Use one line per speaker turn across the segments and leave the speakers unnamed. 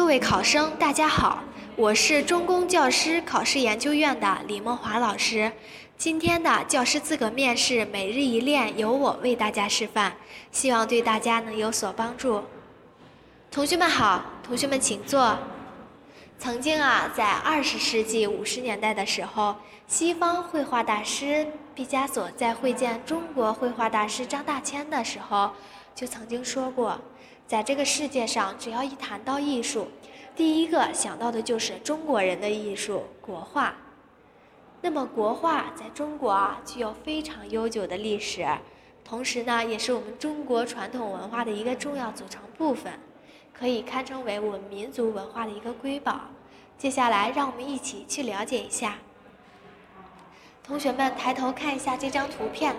各位考生，大家好，我是中公教师考试研究院的李梦华老师。今天的教师资格面试每日一练由我为大家示范，希望对大家能有所帮助。同学们好，同学们请坐。曾经啊，在二十世纪五十年代的时候，西方绘画大师毕加索在会见中国绘画大师张大千的时候，就曾经说过。在这个世界上，只要一谈到艺术，第一个想到的就是中国人的艺术——国画。那么，国画在中国啊，具有非常悠久的历史，同时呢，也是我们中国传统文化的一个重要组成部分，可以堪称为我们民族文化的一个瑰宝。接下来，让我们一起去了解一下。同学们，抬头看一下这张图片，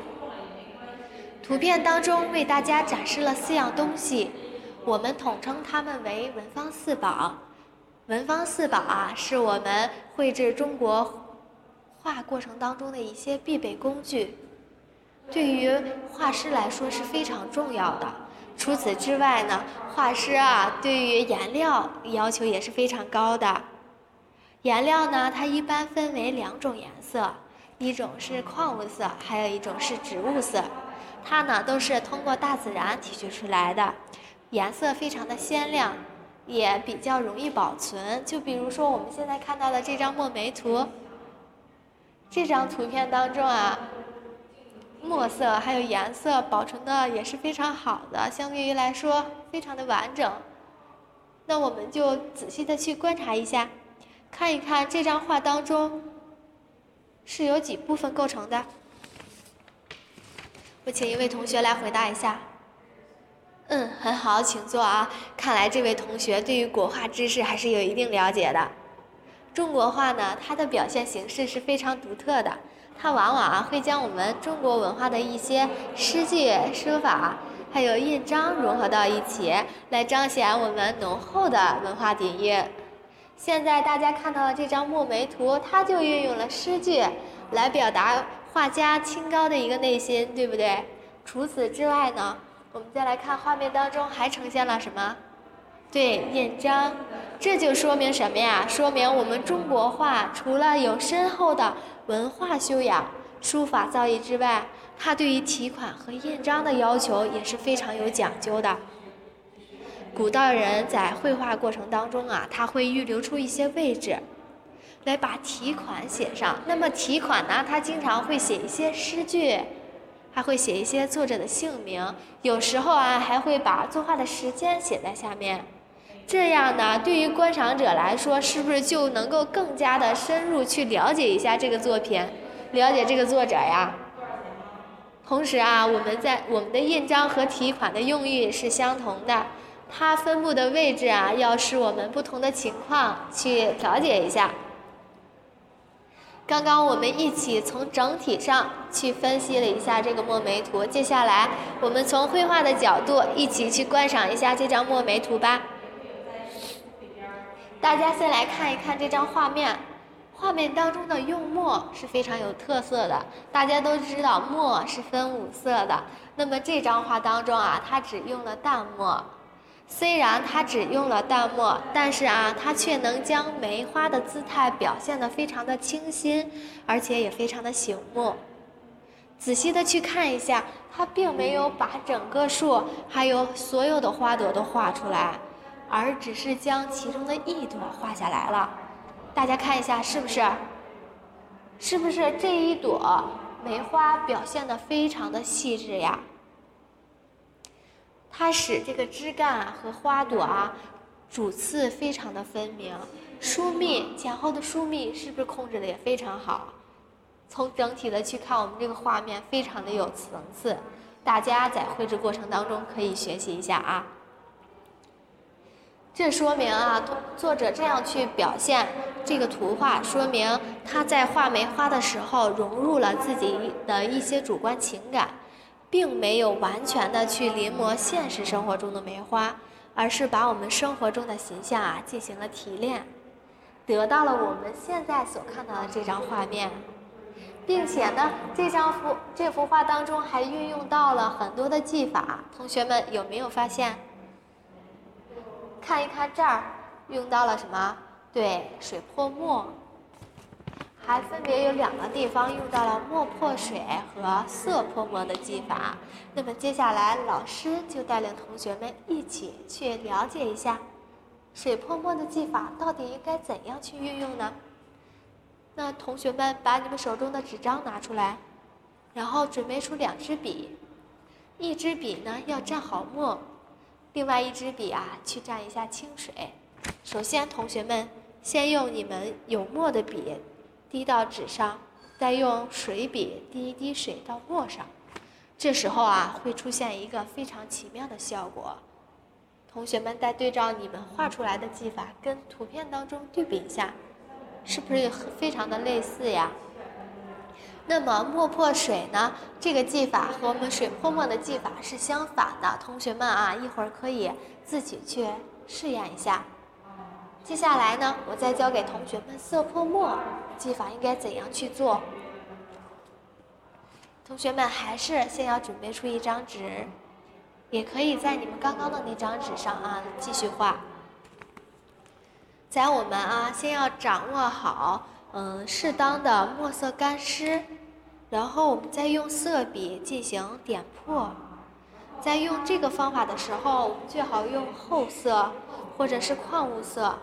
图片当中为大家展示了四样东西。我们统称它们为文房四宝。文房四宝啊，是我们绘制中国画过程当中的一些必备工具，对于画师来说是非常重要的。除此之外呢，画师啊，对于颜料要求也是非常高的。颜料呢，它一般分为两种颜色，一种是矿物色，还有一种是植物色。它呢，都是通过大自然提取出来的。颜色非常的鲜亮，也比较容易保存。就比如说我们现在看到的这张墨梅图，这张图片当中啊，墨色还有颜色保存的也是非常好的，相对于来说非常的完整。那我们就仔细的去观察一下，看一看这张画当中是由几部分构成的。我请一位同学来回答一下。嗯，很好，请坐啊。看来这位同学对于国画知识还是有一定了解的。中国画呢，它的表现形式是非常独特的，它往往啊会将我们中国文化的一些诗句、书法，还有印章融合到一起，来彰显我们浓厚的文化底蕴。现在大家看到的这张墨梅图，它就运用了诗句来表达画家清高的一个内心，对不对？除此之外呢？我们再来看画面当中还呈现了什么？对，印章，这就说明什么呀？说明我们中国画除了有深厚的文化修养、书法造诣之外，它对于题款和印章的要求也是非常有讲究的。古代人在绘画过程当中啊，他会预留出一些位置，来把题款写上。那么题款呢，他经常会写一些诗句。还会写一些作者的姓名，有时候啊还会把作画的时间写在下面，这样呢，对于观赏者来说，是不是就能够更加的深入去了解一下这个作品，了解这个作者呀？同时啊，我们在我们的印章和题款的用意是相同的，它分布的位置啊，要视我们不同的情况去调节一下。刚刚我们一起从整体上去分析了一下这个墨梅图，接下来我们从绘画的角度一起去观赏一下这张墨梅图吧。大家先来看一看这张画面，画面当中的用墨是非常有特色的。大家都知道墨是分五色的，那么这张画当中啊，它只用了淡墨。虽然它只用了淡墨，但是啊，它却能将梅花的姿态表现得非常的清新，而且也非常的醒目。仔细的去看一下，它并没有把整个树还有所有的花朵都画出来，而只是将其中的一朵画下来了。大家看一下，是不是？是不是这一朵梅花表现得非常的细致呀？它使这个枝干和花朵啊主次非常的分明，疏密前后的疏密是不是控制的也非常好？从整体的去看，我们这个画面非常的有层次，大家在绘制过程当中可以学习一下啊。这说明啊，作者这样去表现这个图画，说明他在画梅花的时候融入了自己的一些主观情感。并没有完全的去临摹现实生活中的梅花，而是把我们生活中的形象啊进行了提炼，得到了我们现在所看到的这张画面，并且呢，这张幅这幅画当中还运用到了很多的技法，同学们有没有发现？看一看这儿，用到了什么？对，水泼墨。还分别有两个地方用到了墨破水和色泼墨的技法。那么接下来，老师就带领同学们一起去了解一下，水泼墨的技法到底应该怎样去运用呢？那同学们把你们手中的纸张拿出来，然后准备出两支笔，一支笔呢要蘸好墨，另外一支笔啊去蘸一下清水。首先，同学们先用你们有墨的笔。滴到纸上，再用水笔滴一滴水到墨上，这时候啊会出现一个非常奇妙的效果。同学们再对照你们画出来的技法跟图片当中对比一下，是不是非常的类似呀？那么墨泼水呢？这个技法和我们水泼墨的技法是相反的。同学们啊，一会儿可以自己去试验一下。接下来呢，我再教给同学们色泼墨技法应该怎样去做。同学们还是先要准备出一张纸，也可以在你们刚刚的那张纸上啊继续画。在我们啊，先要掌握好嗯适当的墨色干湿，然后我们再用色笔进行点破。在用这个方法的时候，最好用厚色或者是矿物色。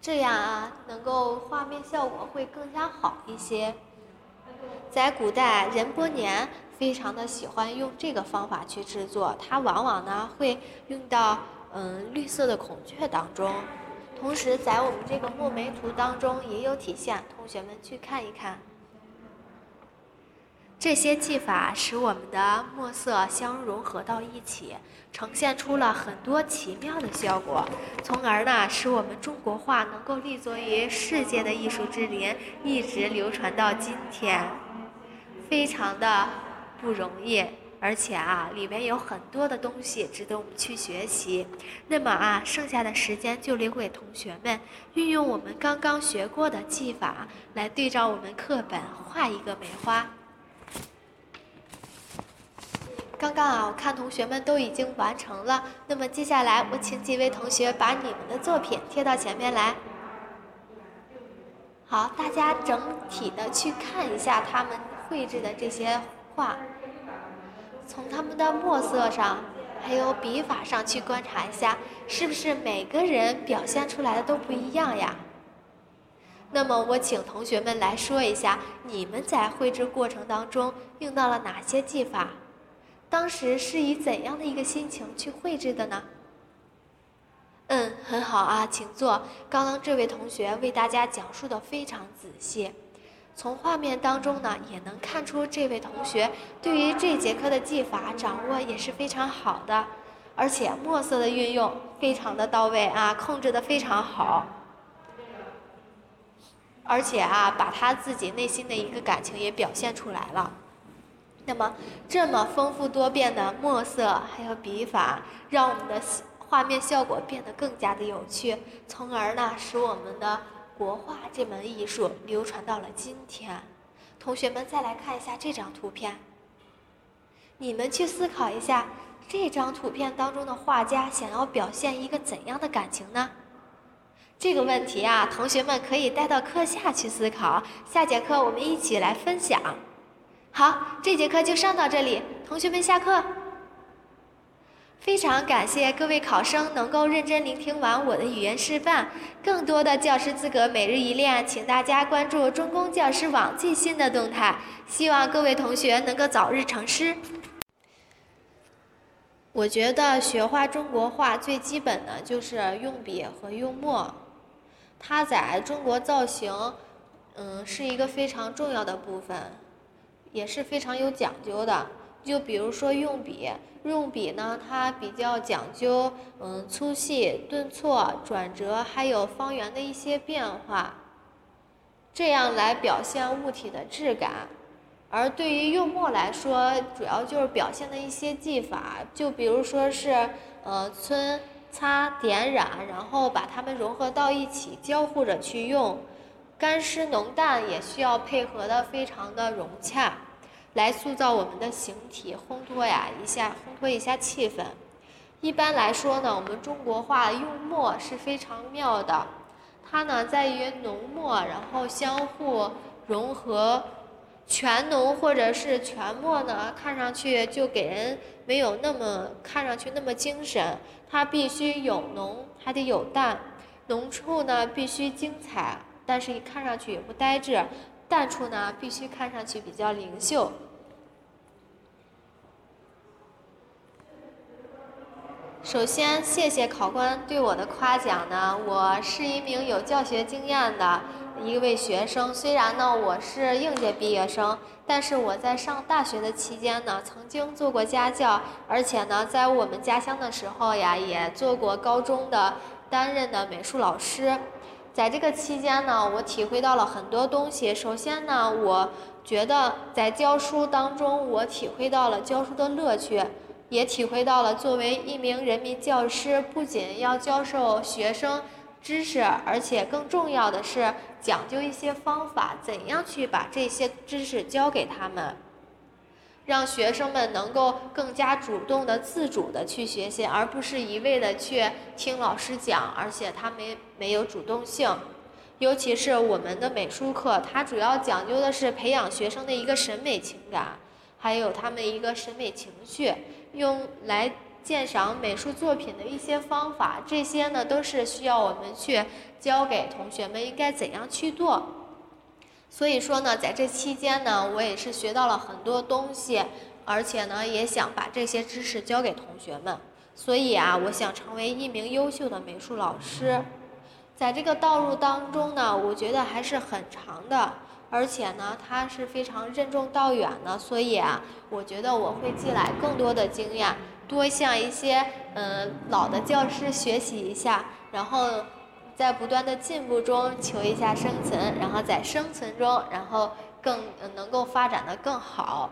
这样啊，能够画面效果会更加好一些。在古代，任伯年非常的喜欢用这个方法去制作，他往往呢会用到嗯绿色的孔雀当中，同时在我们这个墨梅图当中也有体现，同学们去看一看。这些技法使我们的墨色相融合到一起，呈现出了很多奇妙的效果，从而呢使我们中国画能够立足于世界的艺术之林，一直流传到今天，非常的不容易。而且啊，里面有很多的东西值得我们去学习。那么啊，剩下的时间就留给同学们运用我们刚刚学过的技法来对照我们课本画一个梅花。刚刚啊，我看同学们都已经完成了。那么接下来，我请几位同学把你们的作品贴到前面来。好，大家整体的去看一下他们绘制的这些画，从他们的墨色上，还有笔法上去观察一下，是不是每个人表现出来的都不一样呀？那么我请同学们来说一下，你们在绘制过程当中用到了哪些技法？当时是以怎样的一个心情去绘制的呢？嗯，很好啊，请坐。刚刚这位同学为大家讲述的非常仔细，从画面当中呢也能看出这位同学对于这节课的技法掌握也是非常好的，而且墨色的运用非常的到位啊，控制的非常好，而且啊把他自己内心的一个感情也表现出来了。那么，这么丰富多变的墨色还有笔法，让我们的画面效果变得更加的有趣，从而呢，使我们的国画这门艺术流传到了今天。同学们再来看一下这张图片，你们去思考一下，这张图片当中的画家想要表现一个怎样的感情呢？这个问题啊，同学们可以带到课下去思考，下节课我们一起来分享。好，这节课就上到这里，同学们下课。非常感谢各位考生能够认真聆听完我的语言示范。更多的教师资格每日一练，请大家关注中公教师网最新的动态。希望各位同学能够早日成师。我觉得学画中国画最基本的就是用笔和用墨，它在中国造型，嗯，是一个非常重要的部分。也是非常有讲究的，就比如说用笔，用笔呢，它比较讲究，嗯，粗细、顿挫、转折，还有方圆的一些变化，这样来表现物体的质感。而对于用墨来说，主要就是表现的一些技法，就比如说是，呃，皴、擦、点染，然后把它们融合到一起，交互着去用。干湿浓淡也需要配合的非常的融洽，来塑造我们的形体，烘托呀一下，烘托一下气氛。一般来说呢，我们中国画用墨是非常妙的，它呢在于浓墨，然后相互融合。全浓或者是全墨呢，看上去就给人没有那么看上去那么精神。它必须有浓，还得有淡。浓处呢必须精彩，但是一看上去也不呆滞；淡处呢必须看上去比较灵秀。首先，谢谢考官对我的夸奖呢。我是一名有教学经验的一位学生，虽然呢我是应届毕业生，但是我在上大学的期间呢，曾经做过家教，而且呢在我们家乡的时候呀，也做过高中的担任的美术老师。在这个期间呢，我体会到了很多东西。首先呢，我觉得在教书当中，我体会到了教书的乐趣。也体会到了，作为一名人民教师，不仅要教授学生知识，而且更重要的是讲究一些方法，怎样去把这些知识教给他们，让学生们能够更加主动的、自主的去学习，而不是一味的去听老师讲，而且他没没有主动性。尤其是我们的美术课，它主要讲究的是培养学生的一个审美情感。还有他们一个审美情绪，用来鉴赏美术作品的一些方法，这些呢都是需要我们去教给同学们应该怎样去做。所以说呢，在这期间呢，我也是学到了很多东西，而且呢，也想把这些知识教给同学们。所以啊，我想成为一名优秀的美术老师。在这个道路当中呢，我觉得还是很长的。而且呢，它是非常任重道远的，所以啊，我觉得我会积累更多的经验，多向一些嗯老的教师学习一下，然后在不断的进步中求一下生存，然后在生存中，然后更能够发展的更好。